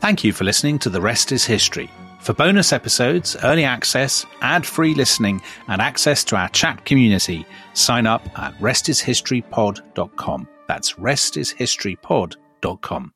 Thank you for listening to The Rest is History. For bonus episodes, early access, ad free listening, and access to our chat community, sign up at restishistorypod.com. That's restishistorypod.com.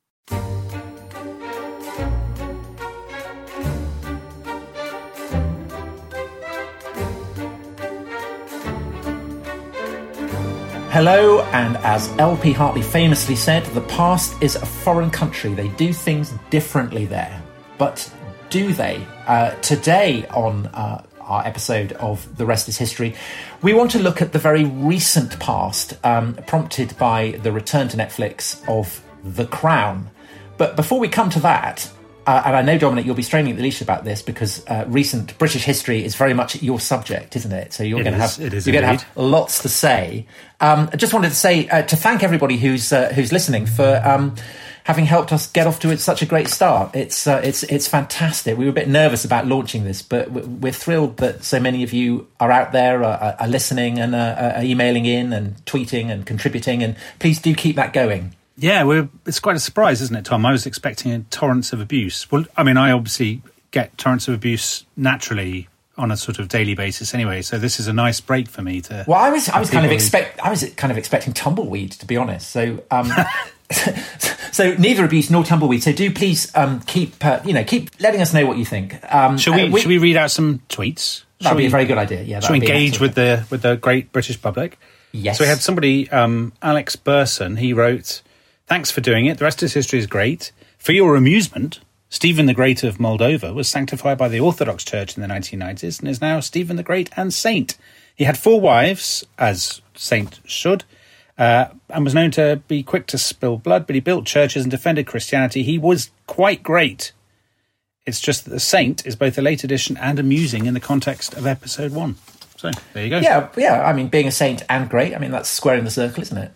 Hello, and as L.P. Hartley famously said, the past is a foreign country. They do things differently there. But do they? Uh, today, on uh, our episode of The Rest is History, we want to look at the very recent past, um, prompted by the return to Netflix of The Crown. But before we come to that, uh, and I know, Dominic, you'll be straining at the leash about this because uh, recent British history is very much your subject, isn't it? So you're going to have you're going to have lots to say. Um, I just wanted to say uh, to thank everybody who's uh, who's listening for um, having helped us get off to such a great start. It's uh, it's it's fantastic. We were a bit nervous about launching this, but we- we're thrilled that so many of you are out there, are, are listening, and uh, are emailing in and tweeting and contributing. And please do keep that going. Yeah, we're, it's quite a surprise, isn't it, Tom? I was expecting a torrents of abuse. Well, I mean, I obviously get torrents of abuse naturally on a sort of daily basis anyway, so this is a nice break for me to. Well, I was I was kind of expect I was kind of expecting tumbleweed to be honest. So um, so neither abuse nor tumbleweed. So do please um, keep uh, you know keep letting us know what you think. Um, Shall we, uh, shall we read out some tweets? That'd be we- a very good idea. Yeah, Shall we engage with the with the great British public? Yes. So we had somebody, um, Alex Burson. He wrote, "Thanks for doing it. The rest of his history is great. For your amusement, Stephen the Great of Moldova was sanctified by the Orthodox Church in the 1990s and is now Stephen the Great and Saint. He had four wives, as Saint should." Uh, and was known to be quick to spill blood, but he built churches and defended Christianity. He was quite great. It's just that the Saint is both a late addition and amusing in the context of episode one. So there you go. Yeah, yeah. I mean, being a saint and great. I mean, that's squaring the circle, isn't it?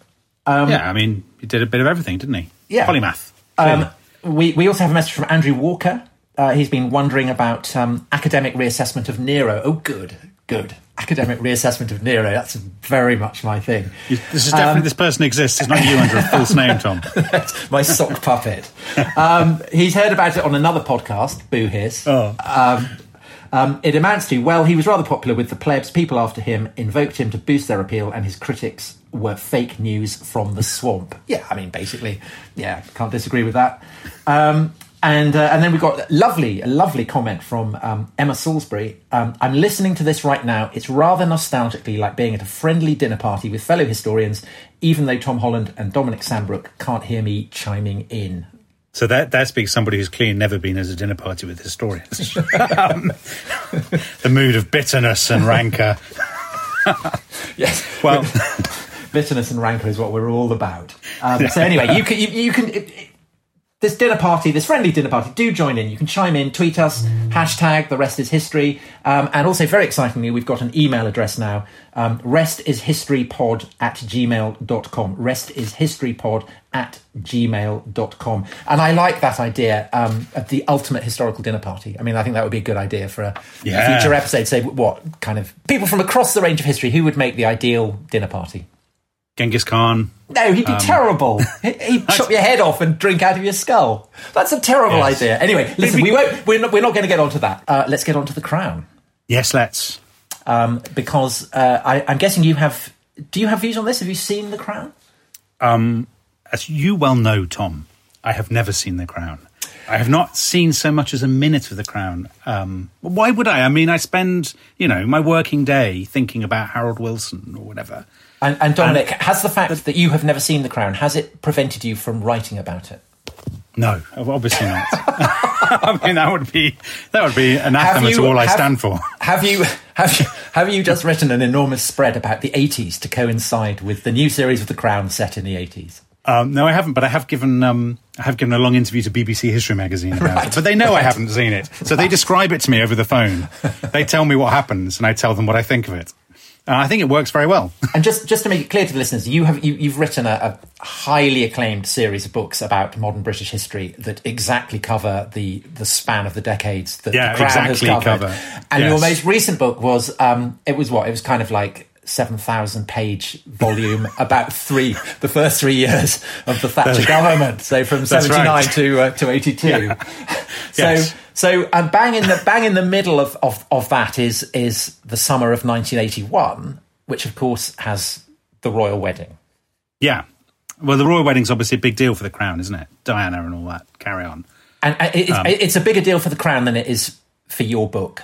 yeah. I mean, he did a bit of everything, didn't he? Yeah. Polymath. Um, we we also have a message from Andrew Walker. Uh, he's been wondering about um, academic reassessment of Nero. Oh, good, good. Academic reassessment of Nero. That's very much my thing. this is definitely this person exists. It's not you under a false name, Tom. my sock puppet. Um, he's heard about it on another podcast, Boo Hiss. Oh. Um, um, it amounts to, well, he was rather popular with the plebs. People after him invoked him to boost their appeal, and his critics were fake news from the swamp. Yeah, I mean, basically, yeah, can't disagree with that. Um, and uh, and then we got a lovely, a lovely comment from um, Emma Salisbury. Um, I'm listening to this right now. It's rather nostalgically like being at a friendly dinner party with fellow historians, even though Tom Holland and Dominic Sandbrook can't hear me chiming in. So that that speaks somebody who's clearly never been at a dinner party with historians. um, the mood of bitterness and rancour. Yes. Well, bitterness and rancor is what we're all about. Um, so anyway, you can you, you can. It, it- this dinner party, this friendly dinner party, do join in. You can chime in, tweet us, hashtag the rest is history. Um, and also, very excitingly, we've got an email address now um, restishistorypod at gmail.com. Restishistorypod at gmail.com. And I like that idea um, of the ultimate historical dinner party. I mean, I think that would be a good idea for a, a Yeah. future episode. Say, what kind of people from across the range of history who would make the ideal dinner party? Genghis Khan. No, he'd be terrible. He- He'd chop your head off and drink out of your skull. That's a terrible Yes. idea. Anyway, listen, we won't. We're not. We're not going to get onto that. Uh, let's get onto the crown Yes, let's. um, because uh, I, I'm guessing you have. Do you have views on this? Have you seen the crown? As you well know, Tom, I have never seen The Crown. I have not seen so much as a minute of The Crown. Um, why would I? I mean, I spend, you know, my working day thinking about Harold Wilson or whatever. And, and Dominic, has the fact that you have never seen the crown has it prevented you from writing about it? No, obviously not. I mean, that would be that would be anathema to all I stand for. Have you have you have you just written an enormous spread about the 80s to coincide with the new series of the crown set in the 80s? Um, no, I haven't, but I have given um, I have given a long interview to BBC History Magazine about Right, it. But they know I haven't seen it, so they describe it to me over the phone. They tell me what happens, and I tell them what I think of it. And I think it works very well. And just just to make it clear to the listeners, you have you, you've written a, a highly acclaimed series of books about modern British history that exactly cover the the span of the decades that Yeah, the Crown exactly has covered. cover. And your most recent book was um, it was what it was kind of like 7,000 page volume about three, the first three years of the Thatcher government. So from 79 right. to, uh, to 82. Yeah. so, yes. So, and bang in the, bang in the middle of, of, of that is, is the summer of 1981, which of course has the royal wedding. Yeah. Well, the royal wedding's obviously a big deal for the crown, isn't it? Diana and all that. Carry on. And uh, it's, um, it's a bigger deal for the crown than it is for your book.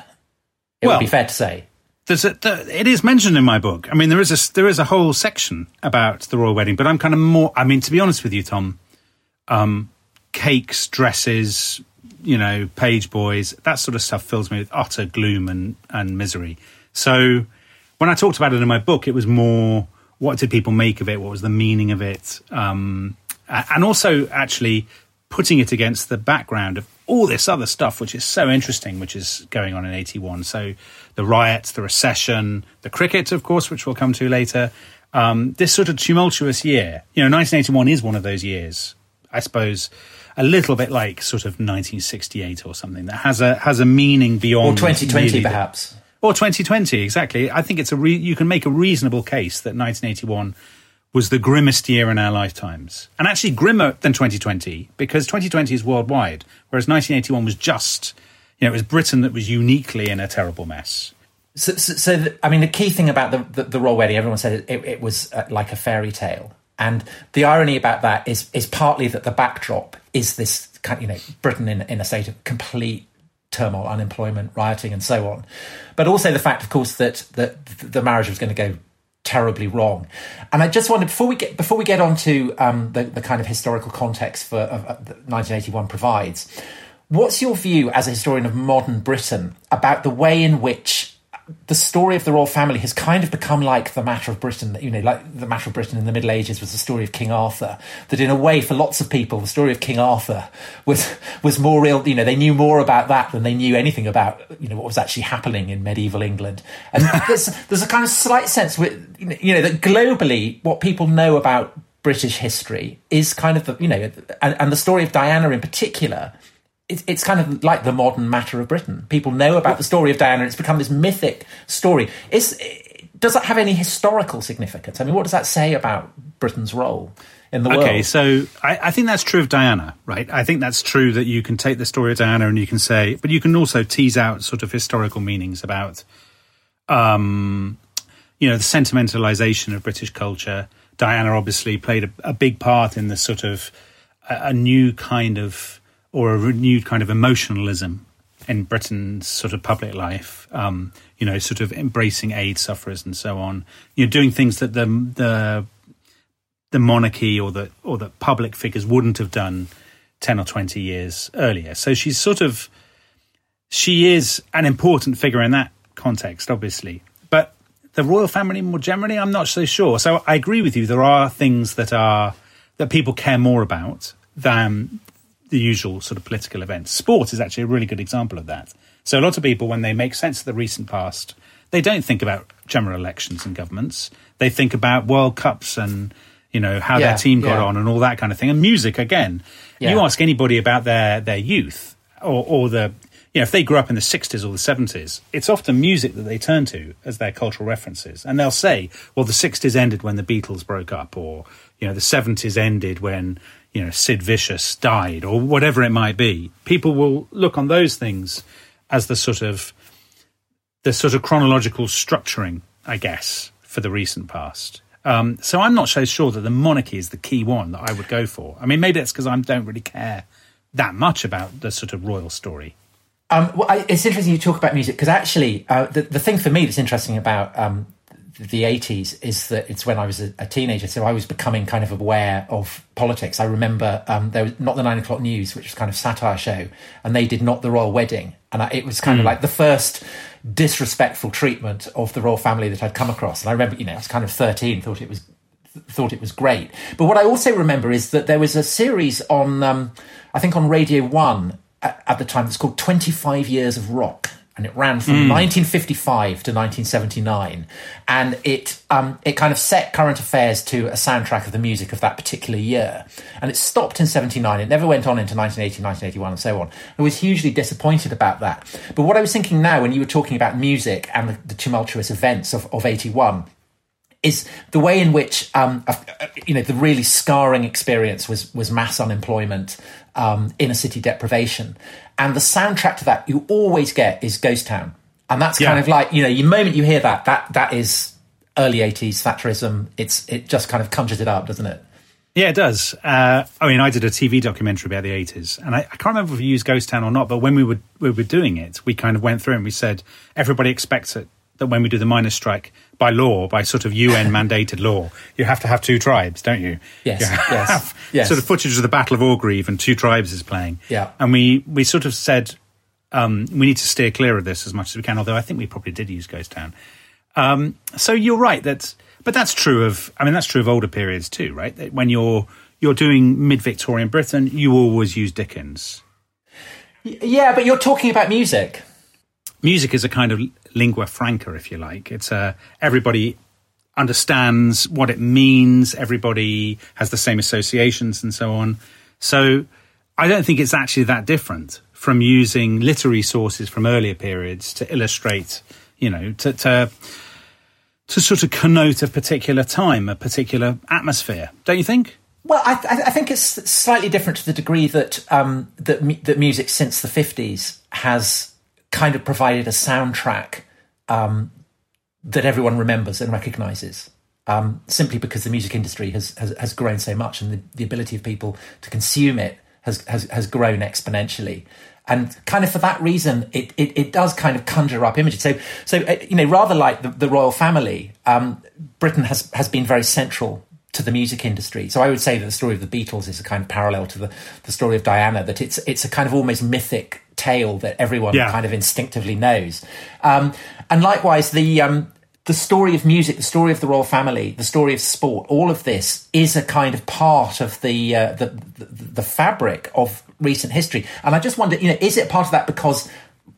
It well, would be fair to say. There's a, there, it is mentioned in my book. I mean, there is a there is a whole section about the royal wedding, but I'm kind of more. I mean, to be honest with you, Tom, um, cakes, dresses, you know, page boys, that sort of stuff fills me with utter gloom and and misery. So when I talked about it in my book, it was more what did people make of it? What was the meaning of it? Um, and also actually putting it against the background of all this other stuff, which is so interesting, which is going on in 81. So the riots, the recession, the cricket, of course, which we'll come to later. Um, this sort of tumultuous year, you know, 1981 is one of those years, I suppose, a little bit like sort of 1968 or something that has a has a meaning beyond. Or 2020, really perhaps. The, or 2020, exactly. I think it's a re- you can make a reasonable case that 1981 was the grimmest year in our lifetimes. And actually grimmer than 2020 because 2020 is worldwide, whereas 1981 was just, you know, it was Britain that was uniquely in a terrible mess. So, so, so the, I mean, the key thing about the, the, the royal wedding, everyone said it, it was uh, like a fairy tale. And the irony about that is is partly that the backdrop is this kind, you know, Britain in, in a state of complete turmoil, unemployment, rioting, and so on. But also the fact, of course, that that the marriage was going to go terribly wrong. And I just wanted before we get before we get on to um, the, the kind of historical context for uh, 1981 provides. What's your view as a historian of modern Britain about the way in which the story of the royal family has kind of become like the matter of Britain. You know, like the matter of Britain in the Middle Ages was the story of King Arthur. That in a way, for lots of people, the story of King Arthur was was more real. You know, they knew more about that than they knew anything about you know what was actually happening in medieval England. And there's there's a kind of slight sense with you know that globally, what people know about British history is kind of the you know, and, and the story of Diana in particular it's kind of like the modern matter of Britain. People know about the story of Diana. It's become this mythic story. Is, does that have any historical significance? I mean, what does that say about Britain's role in the world? Okay, so I, I, think that's true of Diana, right? I think that's true that you can take the story of Diana and you can say, but you can also tease out sort of historical meanings about, um, you know, the sentimentalization of British culture. Diana obviously played a, a big part in the sort of a, a new kind of or a renewed kind of emotionalism in Britain's sort of public life. Um, you know, sort of embracing AIDS sufferers and so on. You know, doing things that the the the monarchy or the or the public figures wouldn't have done ten or twenty years earlier. So she's sort of she is an important figure in that context, obviously. But the royal family more generally, I'm not so sure. So I agree with you. There are things that are that people care more about than the usual sort of political events. Sport is actually a really good example of that. So a lot of people, when they make sense of the recent past, they don't think about general elections and governments. They think about World Cups and you know how yeah, their team got yeah. on and all that kind of thing. And music again. Yeah. You ask anybody about their their youth or, or the you know if they grew up in the 60s or the 70s, it's often music that they turn to as their cultural references, and they'll say, "Well, the 60s ended when the Beatles broke up," or you know the 70s ended when you know, Sid Vicious died or whatever it might be, people will look on those things as the sort of the sort of chronological structuring, I guess, for the recent past. Um, so I'm not so sure that the monarchy is the key one that I would go for. I mean, maybe it's because I don't really care that much about the sort of royal story. Um, well, I, it's interesting you talk about music because actually, uh, the, the thing for me that's interesting about um, the 80s is that it's when I was a, teenager, so I was becoming kind of aware of politics. I remember um, there was not the nine o'clock news, which was kind of satire show, and they did not the royal wedding, and I, it was kind mm. of hmm. like the first disrespectful treatment of the royal family that I'd come across. And I remember, you know, I was kind of 13, thought it was thought it was great. But what I also remember is that there was a series on, um, I think, on Radio One at, at the time. It's called Twenty Five Years of Rock and it ran from mm. 1955 to 1979, and it um, it kind of set current affairs to a soundtrack of the music of that particular year. And it stopped in 79. It never went on into 1980, 1981, and so on. I was hugely disappointed about that. But what I was thinking now, when you were talking about music and the, the tumultuous events of, of 81, is the way in which um, you know the really scarring experience was was mass unemployment, um, inner city deprivation, and the soundtrack to that you always get is Ghost Town, and that's kind of like you know, the moment you hear that, that that is early '80s Thatcherism. It's it just kind of conjures it up, doesn't it? Yeah, it does. Uh, I mean, I did a TV documentary about the 80s, and I, I can't remember if we used Ghost Town or not, but when we were, we were doing it, we kind of went through and we said everybody expects it that when we do the miners' strike, by law, by sort of UN mandated law, you have to have two tribes, don't you? Yes, You yes, yes. Sort of footage of the Battle of Orgreave and two tribes is playing. Yeah. And we, we sort of said um, we need to steer clear of this as much as we can, although I think we probably did use Ghost Town. Um, so you're right that, but that's true of. I mean, that's true of older periods too, right? That when you're you're doing mid-Victorian Britain, you always use Dickens. Yeah, but you're talking about music. Music is a kind of lingua franca, if you like. It's a everybody understands what it means. Everybody has the same associations and so on. So I don't think it's actually that different from using literary sources from earlier periods to illustrate, you know, to, to to sort of connote a particular time, a particular atmosphere. Don't you think? Well, I, I think it's slightly different to the degree that um, that that music since the fifties has kind of provided a soundtrack um, that everyone remembers and recognizes. Um, simply because the music industry has, has, has grown so much and the, the ability of people to consume it has, has, has grown exponentially. And kind of for that reason, it, it, it does kind of conjure up images. So, so uh, you know, rather like the, the royal family, um, Britain has, has been very central to the music industry. So I would say that the story of the Beatles is a kind of parallel to the, the story of Diana, that it's, it's a kind of almost mythic tale that everyone Yeah. kind of instinctively knows. Um, and likewise, the, um, the story of music, the story of the royal family, the story of sport, all of this is a kind of part of the, uh, the, the, the fabric of recent history. And I just wonder, you know, is it part of that because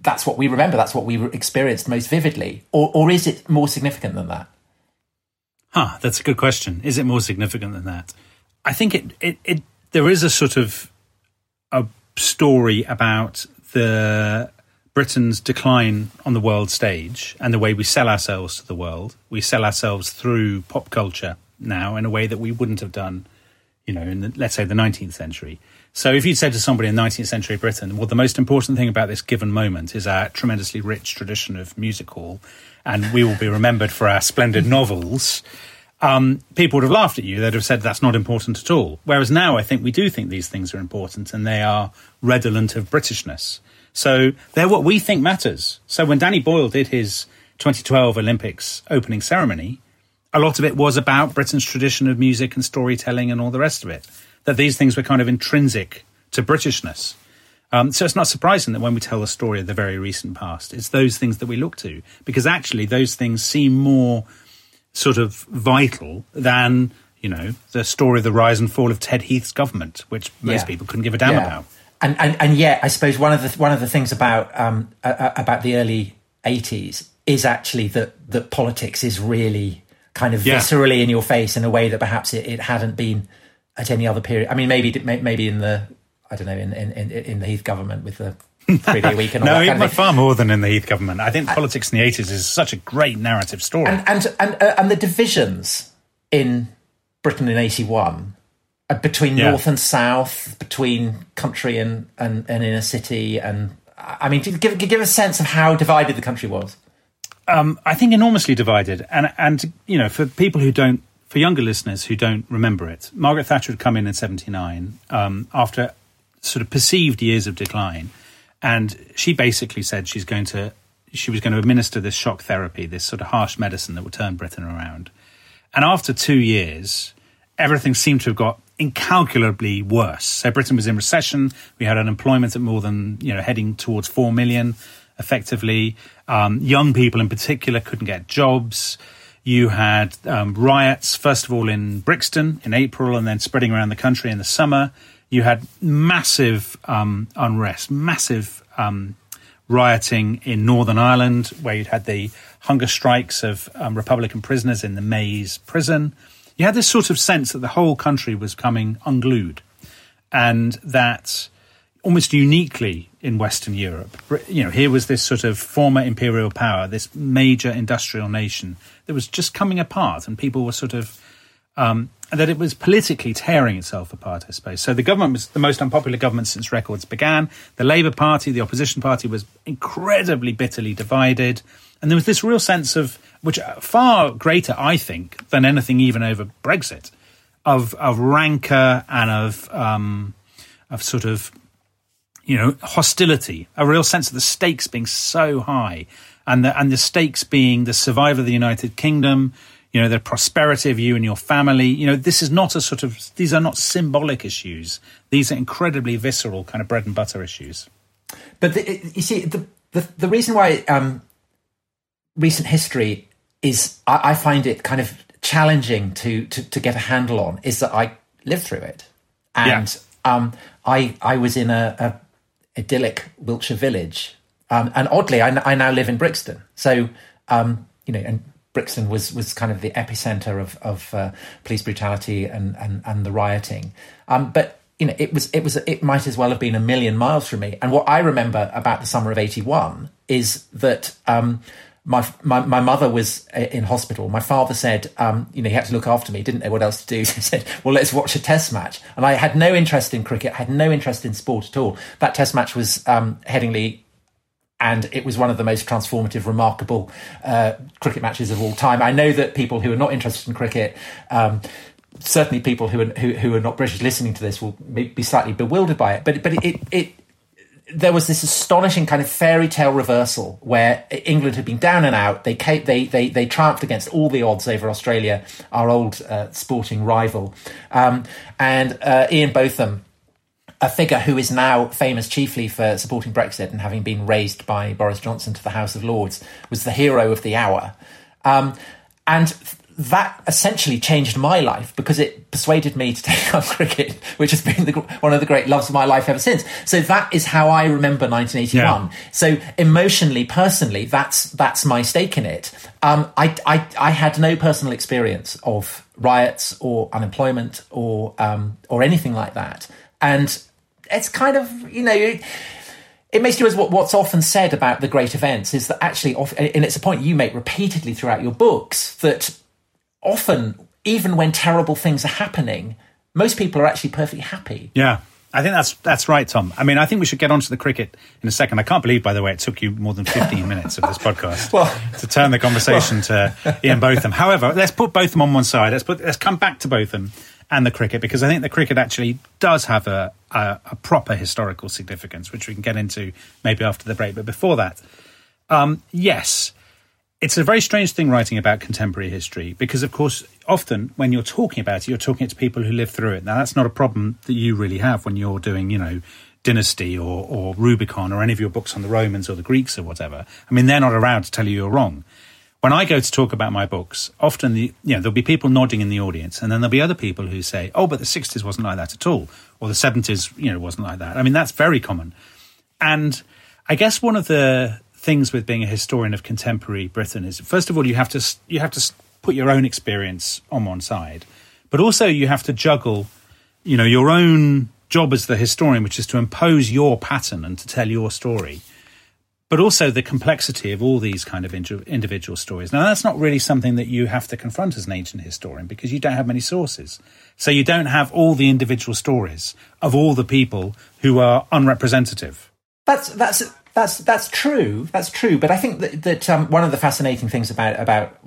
that's what we remember, that's what we experienced most vividly, or, or is it more significant than that? Huh, that's a good question. Is it more significant than that? I think it, it, it there is a sort of a story about the Britain's decline on the world stage and the way we sell ourselves to the world. We sell ourselves through pop culture now in a way that we wouldn't have done, you know, in the, let's say the 19th century. So if you'd said to somebody in 19th century Britain, well, the most important thing about this given moment is our tremendously rich tradition of music hall, and we will be remembered for our splendid novels, um, people would have laughed at you. They'd have said that's not important at all. Whereas now I think we do think these things are important and they are redolent of Britishness. So they're what we think matters. So when Danny Boyle did his 2012 Olympics opening ceremony, a lot of it was about Britain's tradition of music and storytelling and all the rest of it. That these things were kind of intrinsic to Britishness. Um, so it's not surprising that when we tell the story of the very recent past, it's those things that we look to because actually those things seem more sort of vital than you know the story of the rise and fall of Ted Heath's government, which most Yeah. people couldn't give a damn Yeah. about. And, and and yet, I suppose one of the one of the things about um, uh, about the early '80s is actually that that politics is really kind of Yeah. viscerally in your face in a way that perhaps it, it hadn't been at any other period. I mean, maybe maybe in the I don't know in in, in, in the Heath government with the three day week and all No, that kind of far more than in the Heath government. I think politics in the eighties is such a great narrative story. and and and, uh, and the divisions in Britain in '81 uh, between Yeah. north and south, between country and, and, and inner city, and I mean, give give a sense of how divided the country was. um, I think enormously divided, and and you know, for people who don't, for younger listeners who don't remember it, Margaret Thatcher had come in in '79 um, after sort of perceived years of decline, and she basically said she's going to, she was going to administer this shock therapy, this sort of harsh medicine that would turn Britain around, and after two years, everything seemed to have got incalculably worse. So Britain was in recession. We had unemployment at more than you know heading towards four million. Effectively, um, young people in particular couldn't get jobs. You had um, riots, first of all in Brixton in April, and then spreading around the country in the summer. You had massive um, unrest, massive um, rioting in Northern Ireland, where you'd had the hunger strikes of um, Republican prisoners in the Maze prison. You had this sort of sense that the whole country was coming unglued, and that almost uniquely in Western Europe. You know, here was this sort of former imperial power, this major industrial nation that was just coming apart, and people were sort of um, that it was politically tearing itself apart, I suppose. So the government was the most unpopular government since records began. The Labour Party, the opposition party, was incredibly bitterly divided. And there was this real sense of, which far greater, I think, than anything even over Brexit, of, of rancor and of, um, of sort of, you know, hostility, a real sense of the stakes being so high and the, and the stakes being the survival of the United Kingdom, you know, the prosperity of you and your family. You know, this is not a sort of, these are not symbolic issues. These are incredibly visceral kind of bread and butter issues. But the, you see, the, the, the reason why um, recent history is, I, I, find it kind of challenging to, to, to, get a handle on is that I lived through it. And yeah. um, I, I was in a, a idyllic Wiltshire village. Um, and oddly, I, I, now live in Brixton. So, um, you know, and Brixton was was kind of the epicenter of of uh, police brutality and and, and the rioting. Um, but you know, it was it was it might as well have been a million miles from me. And what I remember about the summer of '81 is that. Um, my, my, my mother was uh, in hospital. My father said, um, you know, he had to look after me, didn't know what else to do. So he said, well, let's watch a test match. And I had no interest in cricket, I had no interest in sport at all. That test match was um, Headingley and it was one of the most transformative, remarkable uh, cricket matches of all time. I know that people who are not interested in cricket, um, certainly people who are who, who, are not British listening to this, will be slightly bewildered by it. But but it, it there was this astonishing kind of fairy tale reversal where England had been down and out. They they they they triumphed against all the odds over Australia, our old uh, sporting rival, um, and uh, Ian Botham a figure who is now famous chiefly for supporting Brexit and having been raised by Boris Johnson to the House of Lords, was the hero of the hour. Um, and that essentially changed my life because it persuaded me to take up cricket, which has been the, one of the great loves of my life ever since. So that is how I remember 1981. Yeah. So emotionally, personally, that's that's my stake in it. Um, I, I, I had no personal experience of riots or unemployment or um, or anything like that and it's kind of you know. It, it makes you as what, what's often said about the great events is that actually, and it's a point you make repeatedly throughout your books, that often, even when terrible things are happening, most people are actually perfectly happy. Yeah. I think that's that's right, Tom. I mean, I think we should get onto the cricket in a second. I can't believe, by the way, it took you more than fifteen minutes of this podcast well, to turn the conversation well. to Ian Botham. However, let's put Botham on one side. Let's put let's come back to Botham and the cricket because I think the cricket actually does have a, a, a, proper historical significance, which we can get into maybe after the break. But before that, um, yes, it's a very strange thing writing about contemporary history because, of course, often when you're talking about it, you're talking to people who live through it. Now, that's not a problem that you really have when you're doing, you know, Dynasty or, or Rubicon or any of your books on the Romans or the Greeks or whatever. I mean, they're not around to tell you you're wrong when I go to talk about my books, often the, you know there'll be people nodding in the audience, and then there'll be other people who say, "Oh, but the '60s wasn't like that at all," or the '70s, you know, wasn't like that. I mean, that's very common. And I guess one of the things with being a historian of contemporary Britain is, first of all, you have to you have to put your own experience on one side, but also you have to juggle, you know, your own job as the historian, which is to impose your pattern and to tell your story but also the complexity of all these kind of individual stories. Now, that's not really something that you have to confront as an ancient historian because you don't have many sources. So you don't have all the individual stories of all the people who are unrepresentative. That's that's that's that's true. That's true. But I think that, that um, one of the fascinating things about about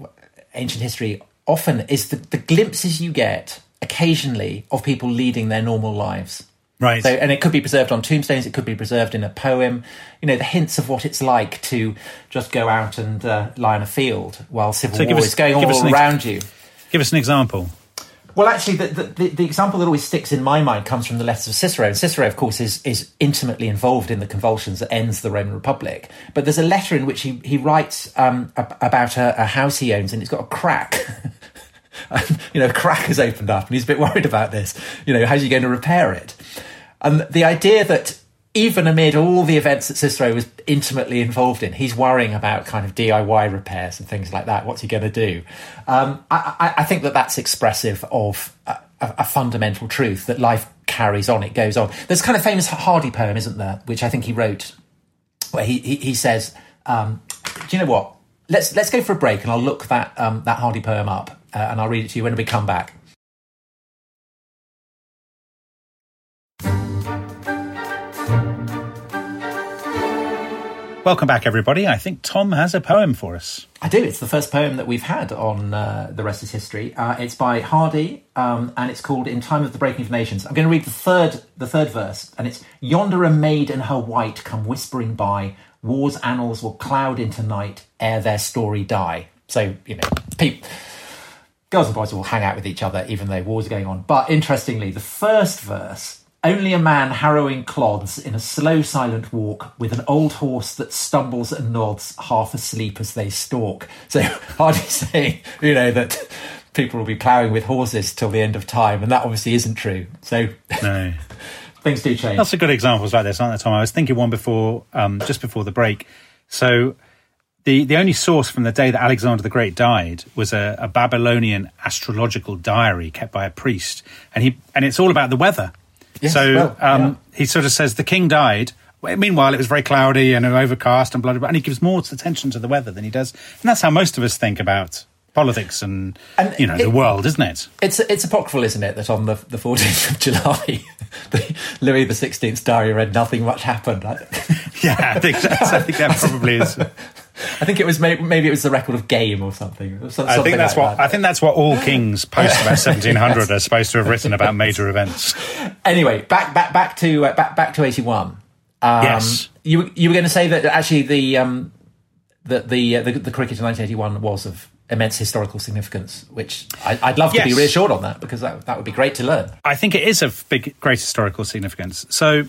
ancient history often is the, the glimpses you get occasionally of people leading their normal lives. Right. So, and it could be preserved on tombstones. It could be preserved in a poem. You know, the hints of what it's like to just go out and uh, lie in a field while civil so war us, is going on all around ex- you. Give us an example. Well, actually, the, the, the, example that always sticks in my mind comes from the letters of Cicero. And Cicero, of course, is, is intimately involved in the convulsions that ends the Roman Republic. But there's a letter in which he, he writes um, about a, a house he owns, and it's got a crack. you know, a crack has opened up, and he's a bit worried about this. You know, how's he going to repair it? And the idea that even amid all the events that Cicero was intimately involved in, he's worrying about kind of DIY repairs and things like that. What's he going to do? Um, I, I, think that that's expressive of a, a, fundamental truth that life carries on. It goes on. There's kind of famous Hardy poem, isn't there? Which I think he wrote, where he he, he says, um, "Do you know what? Let's let's go for a break, and I'll look that um, that Hardy poem up, uh, and I'll read it to you when we come back." Welcome back, everybody. I think Tom has a poem for us. I do. It's the first poem that we've had on uh, The Rest is History. Uh, it's by Hardy, um, and it's called In Time of the Breaking of Nations. I'm going to read the third, the third verse, and it's Yonder a maid and her wight come whispering by. War's annals will cloud into night ere their story die. So, you know, people, girls and boys will hang out with each other even though wars are going on. But interestingly, the first verse only a man harrowing clods in a slow, silent walk with an old horse that stumbles and nods, half asleep as they stalk. So, Hardy saying, you know, that people will be ploughing with horses till the end of time, and that obviously isn't true. So, No. things do change. Lots of good examples like this, aren't there, Tom? I was thinking one before, um, just before the break. So, the the only source from the day that Alexander the Great died was a, a Babylonian astrological diary kept by a priest, and he and it's all about the weather. So well, um, yeah. he sort of says the king died. Meanwhile, it was very cloudy and overcast and blah, blah, blah, and he gives more attention to the weather than he does. And that's how most of us think about politics and, And you know, it- the world, isn't it? It's it's apocryphal, isn't it, that on the the fourteenth of July, the Louis the Sixteenth's diary read nothing much happened. Yeah, I think, that's, I think that probably is. I think it was maybe, maybe it was the record of game or something. or some- I think that's like what that. I think that's what all kings post about 1700 are supposed to have written about major events. Anyway, back back back to uh, back back to eighty one. Um, Yes. you you were going to say that actually the um, the the, uh, the the cricket in nineteen eighty one was of immense historical significance, which I, I'd love to be reassured on that because that that would be great to learn. I think it is of big, great historical significance. So,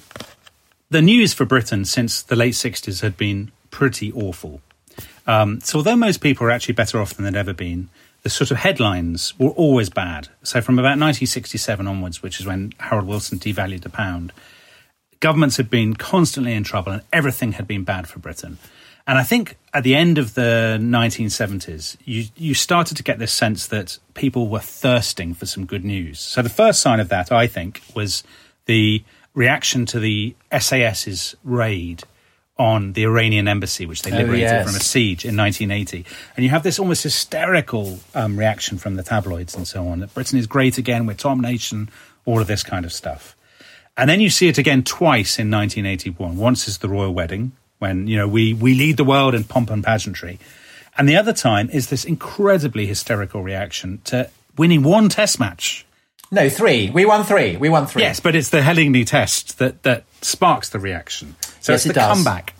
the news for Britain since the late 60s had been pretty awful. Um, so, although most people are actually better off than they'd ever been, the sort of headlines were always bad. So, from about 1967 onwards, which is when Harold Wilson devalued the pound, governments had been constantly in trouble and everything had been bad for Britain. And I think at the end of the 1970s, you, you started to get this sense that people were thirsting for some good news. So the first sign of that, I think, was the reaction to the SAS's raid on the Iranian embassy, which they liberated yes. from a siege in 1980. And you have this almost hysterical um, reaction from the tabloids and so on that Britain is great again, we're Tom Nation, all of this kind of stuff. And then you see it again twice in 1981. Once is the royal wedding, when you know we we lead the world in pomp and pageantry, and the other time is this incredibly hysterical reaction to winning one Test match. No, three. We won three. We won three. Yes, but it's the Headingley Test that that sparks the reaction. So Yes, it's it the does. comeback.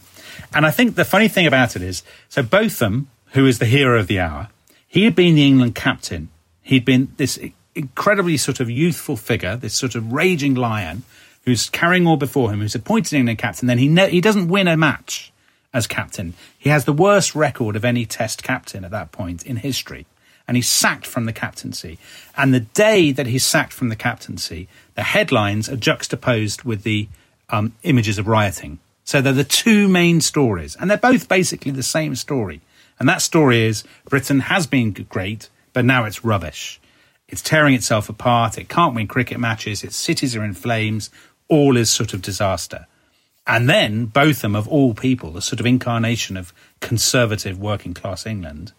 And I think the funny thing about it is, so Botham, who is the hero of the hour, he had been the England captain. He'd been this incredibly sort of youthful figure, this sort of raging lion, who's carrying all before him, who's appointed England captain. Then he ne- he doesn't win a match as captain. He has the worst record of any Test captain at that point in history, and he's sacked from the captaincy. And the day that he's sacked from the captaincy, the headlines are juxtaposed with the um, images of rioting. So they're the two main stories, and they're both basically the same story. And that story is Britain has been great, but now it's rubbish. It's tearing itself apart. It can't win cricket matches. Its cities are in flames. All is sort of disaster. And then Botham, of all people, the sort of incarnation of conservative working class England,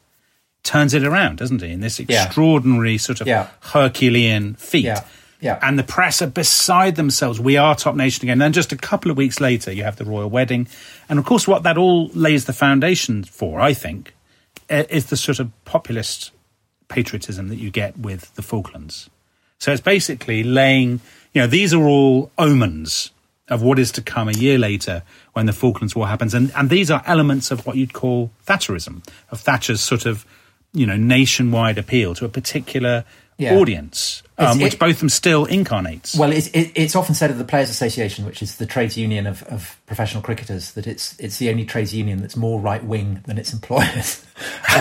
turns it around, doesn't he? In this Yeah. extraordinary sort of Yeah. Herculean feat. Yeah. Yeah. And the press are beside themselves. We are top nation again. And then just a couple of weeks later, you have the royal wedding. And of course, what that all lays the foundation for, I think, is the sort of populist patriotism that you get with the Falklands. So it's basically laying, you know, these are all omens of what is to come a year later when the Falklands War happens. And, and these are elements of what you'd call Thatcherism, of Thatcher's sort of, you know, nationwide appeal to a particular Yeah. audience, um, which it- Botham still incarnates. Well, it's, it, it's often said of the Players Association, which is the trades union of, of professional cricketers, that it's it's the only trades union that's more right wing than its employers.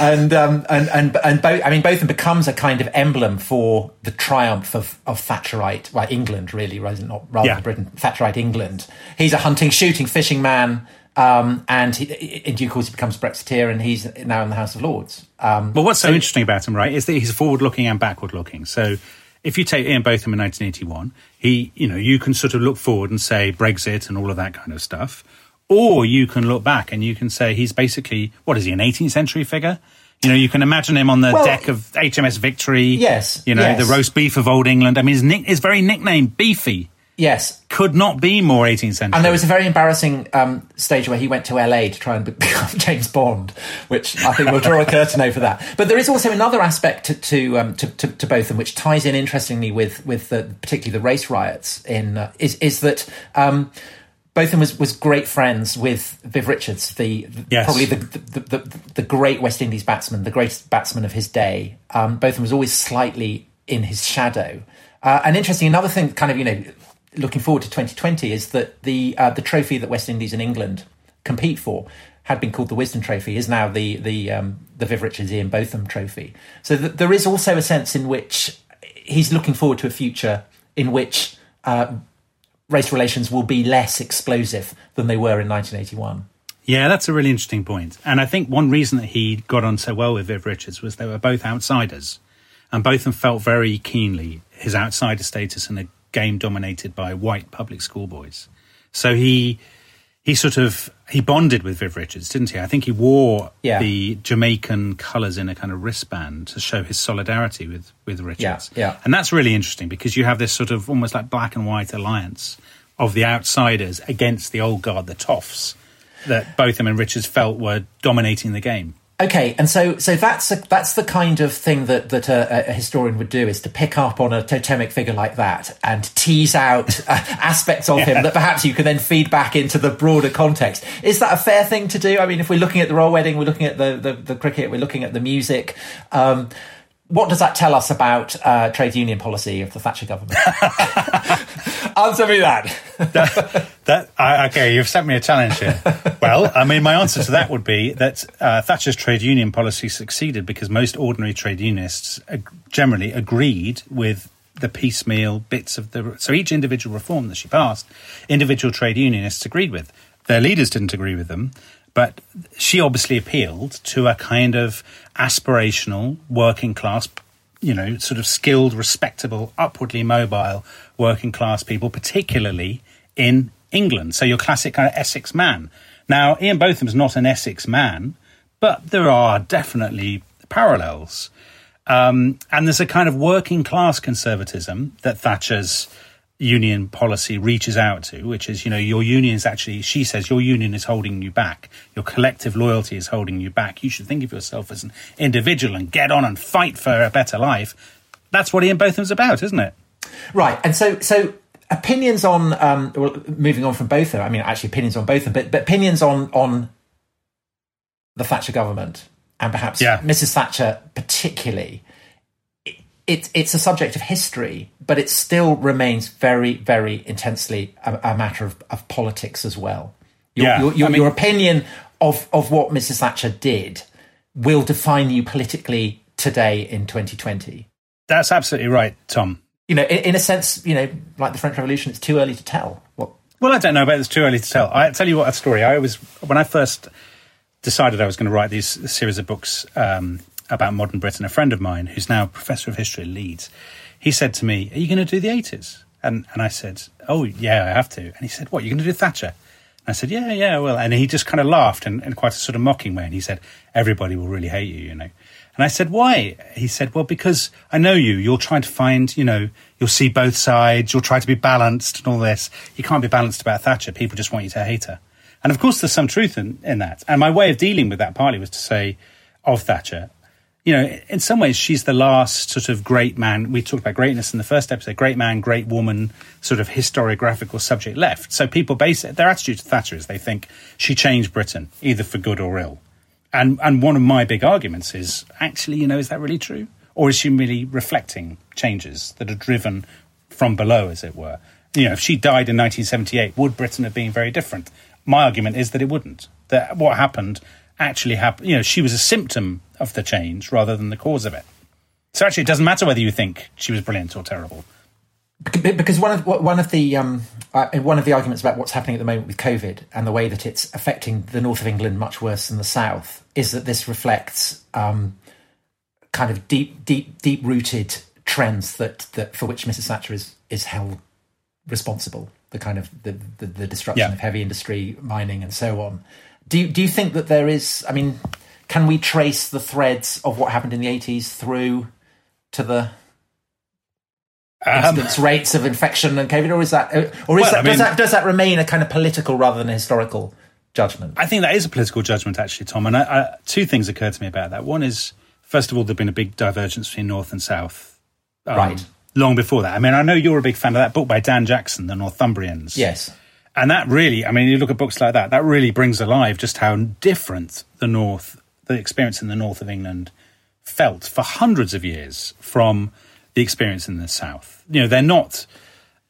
and um, and and and both, I mean, Botham becomes a kind of emblem for the triumph of, of Thatcherite, well, England, really, rather than not rather Yeah. than Britain. Thatcherite England. He's a hunting, shooting, fishing man. Um, and he, in due course, he becomes Brexiteer, and he's now in the House of Lords. Um, Well, what's so interesting about him, right, is that he's forward looking and backward looking. So if you take Ian Botham in 1981, he, you know, you can sort of look forward and say Brexit and all of that kind of stuff, or you can look back and you can say he's basically what is he an 18th century figure? You know, you can imagine him on the Well, deck of HMS Victory. Yes, You know, yes. the roast beef of old England. I mean, his, nick, his very nickname, Beefy, Yes. could not be more 18th century. And there was a very embarrassing um, stage where he went to LA to try and become James Bond, which I think we'll draw a curtain over that. But there is also another aspect to to, um, to, to, to Botham, which ties in interestingly with with the, particularly the race riots. In uh, is is that. Um, Botham was, was great friends with Viv Richards, the, the- Yes. probably the, the, the, the great West Indies batsman, the greatest batsman of his day. Um, Botham was always slightly in his shadow. Uh, and interesting, another thing, kind of, you know, looking forward to 2020 is that the uh, the trophy that West Indies and England compete for had been called the Wisden Trophy is now the the um, the Viv Richards Ian Botham Trophy. So th- there is also a sense in which he's looking forward to a future in which uh, race relations will be less explosive than they were in 1981. Yeah, that's a really interesting point. And I think one reason that he got on so well with Viv Richards was they were both outsiders. And both of them felt very keenly his outsider status and a game dominated by white public school boys. So he he sort of he bonded with Viv Richards, didn't he? I think he wore Yeah. the Jamaican colours in a kind of wristband to show his solidarity with with Richards. yeah. And that's really interesting because you have this sort of almost like black and white alliance of the outsiders against the old guard, the toffs, that both him and Richards felt were dominating the game. Okay, and so so that's a, that's the kind of thing that that a, a historian would do is to pick up on a totemic figure like that and tease out uh, aspects of him that perhaps you can then feed back into the broader context. Is that a fair thing to do? I mean, if we're looking at the royal wedding, we're looking at the the, the cricket, we're looking at the music. Um, what does that tell us about uh, trade union policy of the Thatcher government? Answer me that. That I, okay, you've set me a challenge here. well, I mean, my answer to that would be that uh, Thatcher's trade union policy succeeded because most ordinary trade unionists generally agreed with the piecemeal bits of the. So each individual reform that she passed, individual trade unionists agreed with. Their leaders didn't agree with them, but she obviously appealed to a kind of aspirational working class you know, sort of skilled, respectable, upwardly mobile working class people, particularly in England. So your classic kind of Essex man. Now, Ian Botham's not an Essex man, but there are definitely parallels. Um, and there's a kind of working class conservatism that Thatcher's union policy reaches out to, which is, you know, your union is actually, she says, your union is holding you back. Your collective loyalty is holding you back. You should think of yourself as an individual and get on and fight for a better life. That's what Ian Botham's about, isn't it? Right, and so so opinions on um, well, moving on from both of. I mean, actually, opinions on both of them, but, but opinions on on the Thatcher government and perhaps Yeah. Mrs. Thatcher particularly. It, it, it's a subject of history, but it still remains very, very intensely a, a matter of, of politics as well. Your, Yeah, your, your, I mean- your opinion of, of what Mrs. Thatcher did will define you politically today in 2020 That's absolutely right, Tom. you know, in, in a sense, you know, like the French Revolution, it's too early to tell. What? Well, I don't know, but it's too early to tell. I tell you what, a story. I was when I first decided I was going to write these series of books um, about modern Britain. A friend of mine, who's now professor of history at Leeds, he said to me, "Are you going to do the 80s?" And and I said, "Oh yeah, I have to." And he said, "What? You're going to do Thatcher?" And I said, "Yeah, yeah, well." And he just kind of laughed in, in quite a sort of mocking way, and he said, "Everybody will really hate you, you know." And I said, "Why?" He said, "Well, because I know you. You're trying to find, you know, you'll see both sides. You'll try to be balanced and all this. You can't be balanced about Thatcher. People just want you to hate her." And of course, there's some truth in, in that. And my way of dealing with that partly was to say of Thatcher, you know, in some ways, she's the last sort of great man. We talked about greatness in the first episode great man, great woman, sort of historiographical subject left. So people base their attitude to Thatcher is they think she changed Britain, either for good or ill. And, and one of my big arguments is actually, you know, is that really true? Or is she merely reflecting changes that are driven from below, as it were? You know, if she died in 1978, would Britain have been very different? My argument is that it wouldn't. That what happened actually happened. You know, she was a symptom of the change rather than the cause of it. So actually, it doesn't matter whether you think she was brilliant or terrible. Because one of one of the um, uh, one of the arguments about what's happening at the moment with COVID and the way that it's affecting the north of England much worse than the south is that this reflects um, kind of deep, deep, deep rooted trends that, that for which Mrs. Thatcher is is held responsible. The kind of the the, the destruction Yeah. of heavy industry, mining, and so on. Do you, do you think that there is? I mean, can we trace the threads of what happened in the eighties through to the Um, incidence rates of infection and COVID, or is that, or is Well, that, I does mean- that does that remain a kind of political rather than historical judgment? I think that is a political judgment, actually, Tom. And I, I, two things occur to me about that. One is, first of all, there'd been a big divergence between North and South. um, Right. Long before that. I mean, I know you're a big fan of that book by Dan Jackson, The Northumbrians. Yes. And that really, I mean, you look at books like that, that really brings alive just how different the North, the experience in the North of England felt for hundreds of years from the experience in the South. You know, they're not,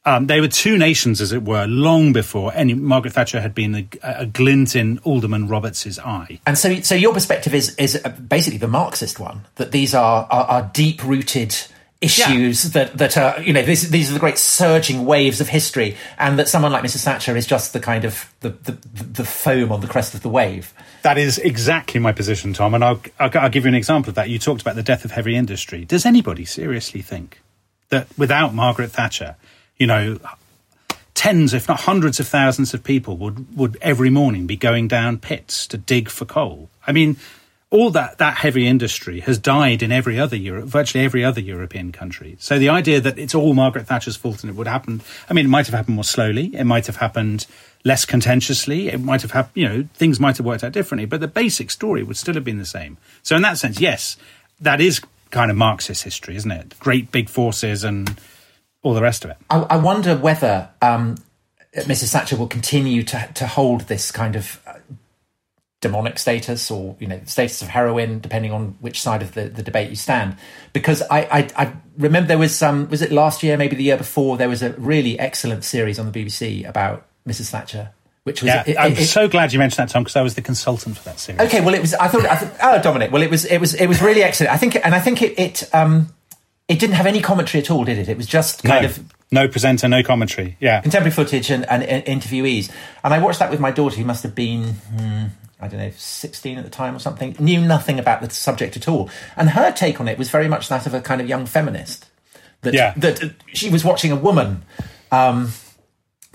um, they were two nations, as it were, long before any, Margaret Thatcher had been a, a glint in Alderman Roberts's eye. And so, so your perspective is is basically the Marxist one that these are are, are deep rooted issues that that are you know these these are the great surging waves of history, and that someone like Mrs. Thatcher is just the kind of the the, the foam on the crest of the wave. That is exactly my position, Tom. And I'll, I'll, I'll give you an example of that. You talked about the death of heavy industry. Does anybody seriously think that without Margaret Thatcher, you know, tens, if not hundreds of thousands of people would, would every morning be going down pits to dig for coal? I mean, all that, that heavy industry has died in every other Europe, virtually every other European country. So the idea that it's all Margaret Thatcher's fault and it would happen, I mean, it might have happened more slowly. It might have happened less contentiously. It might have happened, you know, things might have worked out differently, but the basic story would still have been the same. So in that sense, yes, that is kind of Marxist history, isn't it? Great big forces and all the rest of it. I, I wonder whether um, Mrs. Thatcher will continue to to hold this kind of uh, demonic status or you know status of heroine depending on which side of the, the debate you stand. Because I, I, I remember there was some was it last year, maybe the year before, there was a really excellent series on the BBC about Mrs. Thatcher, which was Yeah, it- I'm it- it- so glad you mentioned that, Tom, because I was the consultant for that series. Okay, well, it was. I thought. I thought oh, Dominic. Well, it was. It was. It was really excellent. I think, and I think it. It. Um, it didn't have any commentary at all, did it? It was just kind no, of no presenter, no commentary. Yeah. contemporary footage and, and, and interviewees. And I watched that with my daughter, who must have been, hmm, I don't know, 16 at the time or something, knew nothing about the subject at all. And her take on it was very much that of a kind of young feminist. That, Yeah. that she was watching a woman um,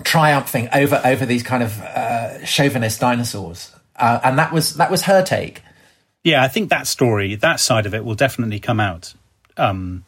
triumphing over, over these kind of uh, chauvinist dinosaurs. Uh, and that was that was her take. Yeah, I think that story, that side of it, will definitely come out. Um,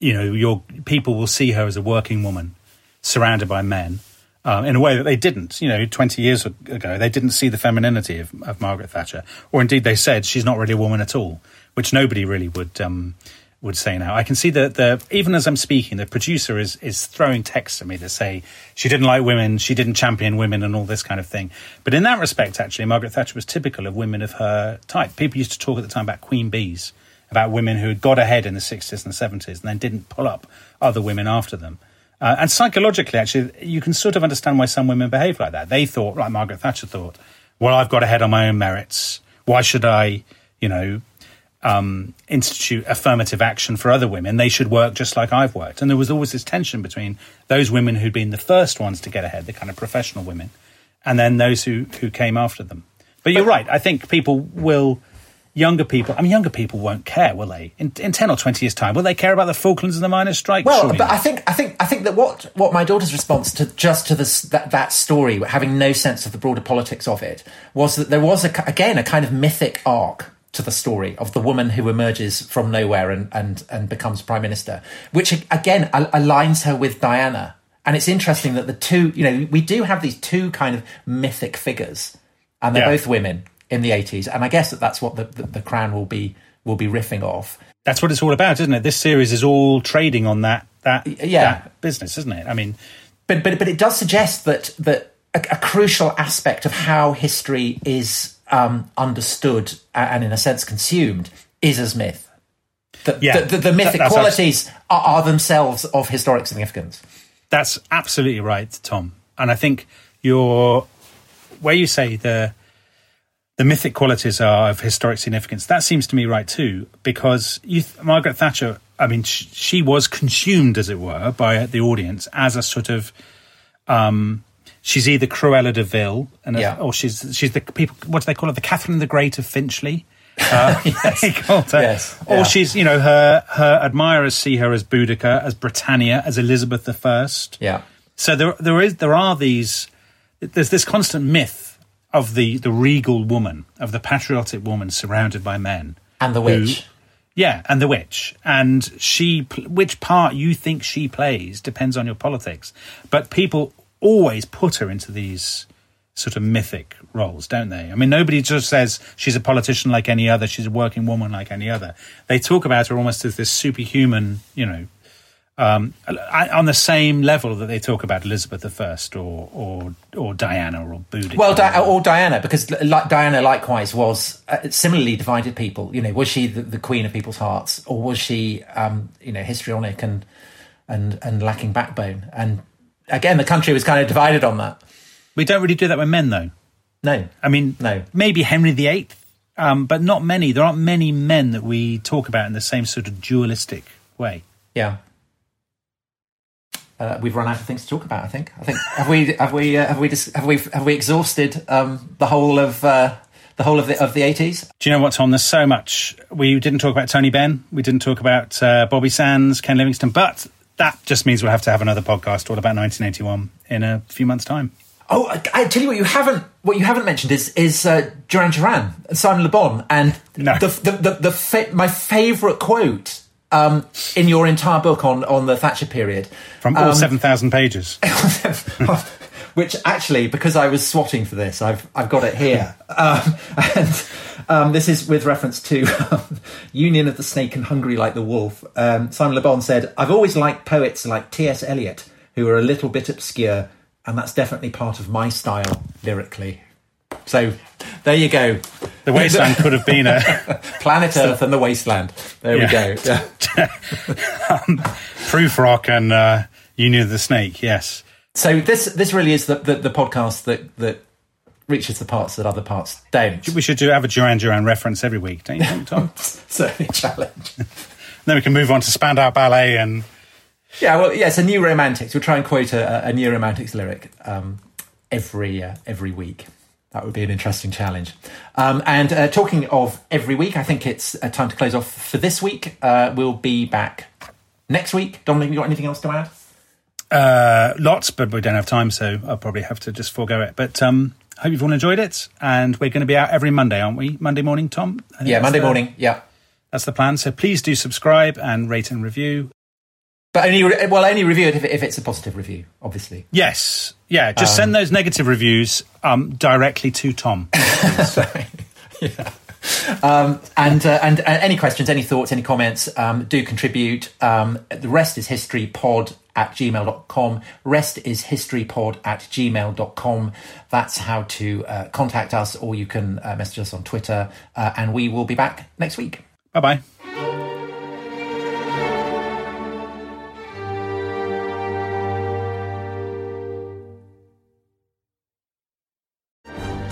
you know, your people will see her as a working woman surrounded by men um, in a way that they didn't. You know, twenty years ago, they didn't see the femininity of, of Margaret Thatcher, or indeed they said she's not really a woman at all, which nobody really would um, would say now. I can see that the even as I'm speaking, the producer is is throwing texts at me that say she didn't like women, she didn't champion women, and all this kind of thing. But in that respect, actually, Margaret Thatcher was typical of women of her type. People used to talk at the time about queen bees, about women who had got ahead in the 60s and 70s and then didn't pull up other women after them. Uh, and psychologically, actually, you can sort of understand why some women behave like that. They thought, like Margaret Thatcher thought, well, I've got ahead on my own merits. Why should I, you know, um, institute affirmative action for other women? They should work just like I've worked. And there was always this tension between those women who'd been the first ones to get ahead, the kind of professional women, and then those who, who came after them. But you're right. I think people will younger people. I mean, younger people won't care, will they? In, in ten or twenty years' time, will they care about the Falklands and the miners' strike? Well, Surely but not. I think I think I think that what what my daughter's response to just to this that, that story, having no sense of the broader politics of it, was that there was a, again a kind of mythic arc to the story of the woman who emerges from nowhere and and and becomes prime minister, which again al- aligns her with Diana. And it's interesting that the two, you know, we do have these two kind of mythic figures, and they're Yeah. both women in the eighties. And I guess that that's what the, the, the crown will be will be riffing off. That's what it's all about, isn't it? This series is all trading on that that, yeah. that business, isn't it? I mean, but but but it does suggest that that a, a crucial aspect of how history is um, understood and in a sense consumed is as myth. The, Yeah. the, the, the mythic That- qualities are, are themselves of historic significance. That's absolutely right, Tom. And I think your where you say the the mythic qualities are of historic significance. That seems to me right too, because you, Margaret Thatcher. I mean, sh- she was consumed, as it were, by the audience as a sort of. Um, she's either Cruella de Vil, and a- Yeah. or she's she's the people. What do they call her? The Catherine the Great of Finchley. Uh, her. Yes, Or yeah. she's, you know, her her admirers see her as Boudica, as Britannia, as Elizabeth I. Yeah. So there there is there are these there's this constant myth of the the regal woman, of the patriotic woman surrounded by men. And the who- witch. Yeah, and the witch, and she, which part you think she plays depends on your politics. But people always put her into these sort of mythic roles, don't they? I mean, nobody just says she's a politician like any other, she's a working woman like any other. They talk about her almost as this superhuman, you know, um, on the same level that they talk about Elizabeth I or or or Diana or Boudica. Well, Di- or Diana, because like Diana likewise was uh, similarly divided people. You know, was she the, the queen of people's hearts, or was she, um, you know, histrionic and and and lacking backbone? And again, the country was kind of divided on that. we don't really do that with men, though. No, I mean, No. maybe Henry VIII, um, but not many. There aren't many men that we talk about in the same sort of dualistic way. yeah. Uh, we've run out of things to talk about. I think. I think have we have we uh, have we dis- have we have we exhausted um, the whole of uh, the whole of the of the eighties? Do you know what, Tom? There's so much. We didn't talk about Tony Benn. We didn't talk about uh, Bobby Sands, Ken Livingstone, but that just means we'll have to have another podcast all about 1981 in a few months' time. Oh, I, I tell you what you haven't what you haven't mentioned is is uh, Duran Duran and Simon Le Bon and No. the the the, the fa- my favourite quote um, in your entire book on on the Thatcher period From Um, all 7,000 pages. which actually, because I was swatting for this, I've I've got it here, um, and um, this is with reference to um, Union of the Snake and Hungry like the Wolf. Um, Simon Le Bon said, "I've always liked poets like T. S. Eliot, who are a little bit obscure, and that's definitely part of my style lyrically." So there you go, The Wasteland could have been a Planet Earth and the Wasteland. There Yeah. we go. Yeah. Prufrock and uh, Union of the Snake, yes. So this this really is the, the, the podcast that that reaches the parts that other parts don't. We should do have a Duran Duran reference every week, don't you think, Tom? Certainly challenge. then we can move on to Spandau Ballet and Yeah, well, yes, a new romantics. We'll try and quote a, a new romantics lyric um, every uh, every week. That would be an interesting challenge. Um, and uh, talking of every week, I think it's uh, time to close off for this week. Uh, we'll be back next week. Dominic, you got anything else to add? Uh, lots, but we don't have time, so I'll probably have to just forego it. But um, hope you've all enjoyed it, and we're going to be out every Monday, aren't we? Monday morning, Tom. Yeah, Monday the- morning. Yeah, That's the plan. So please do subscribe and rate and review. But only re- well, only review it if, if it's a positive review, obviously. Yes, yeah. Just send those negative reviews um, directly to Tom. Um, and, uh, and and any questions, any thoughts, any comments, um, do contribute. Um, the rest is history pod at gmail.com. Rest is historypod at gmail.com. That's how to uh, contact us, or you can uh, message us on Twitter. Uh, and we will be back next week. bye bye.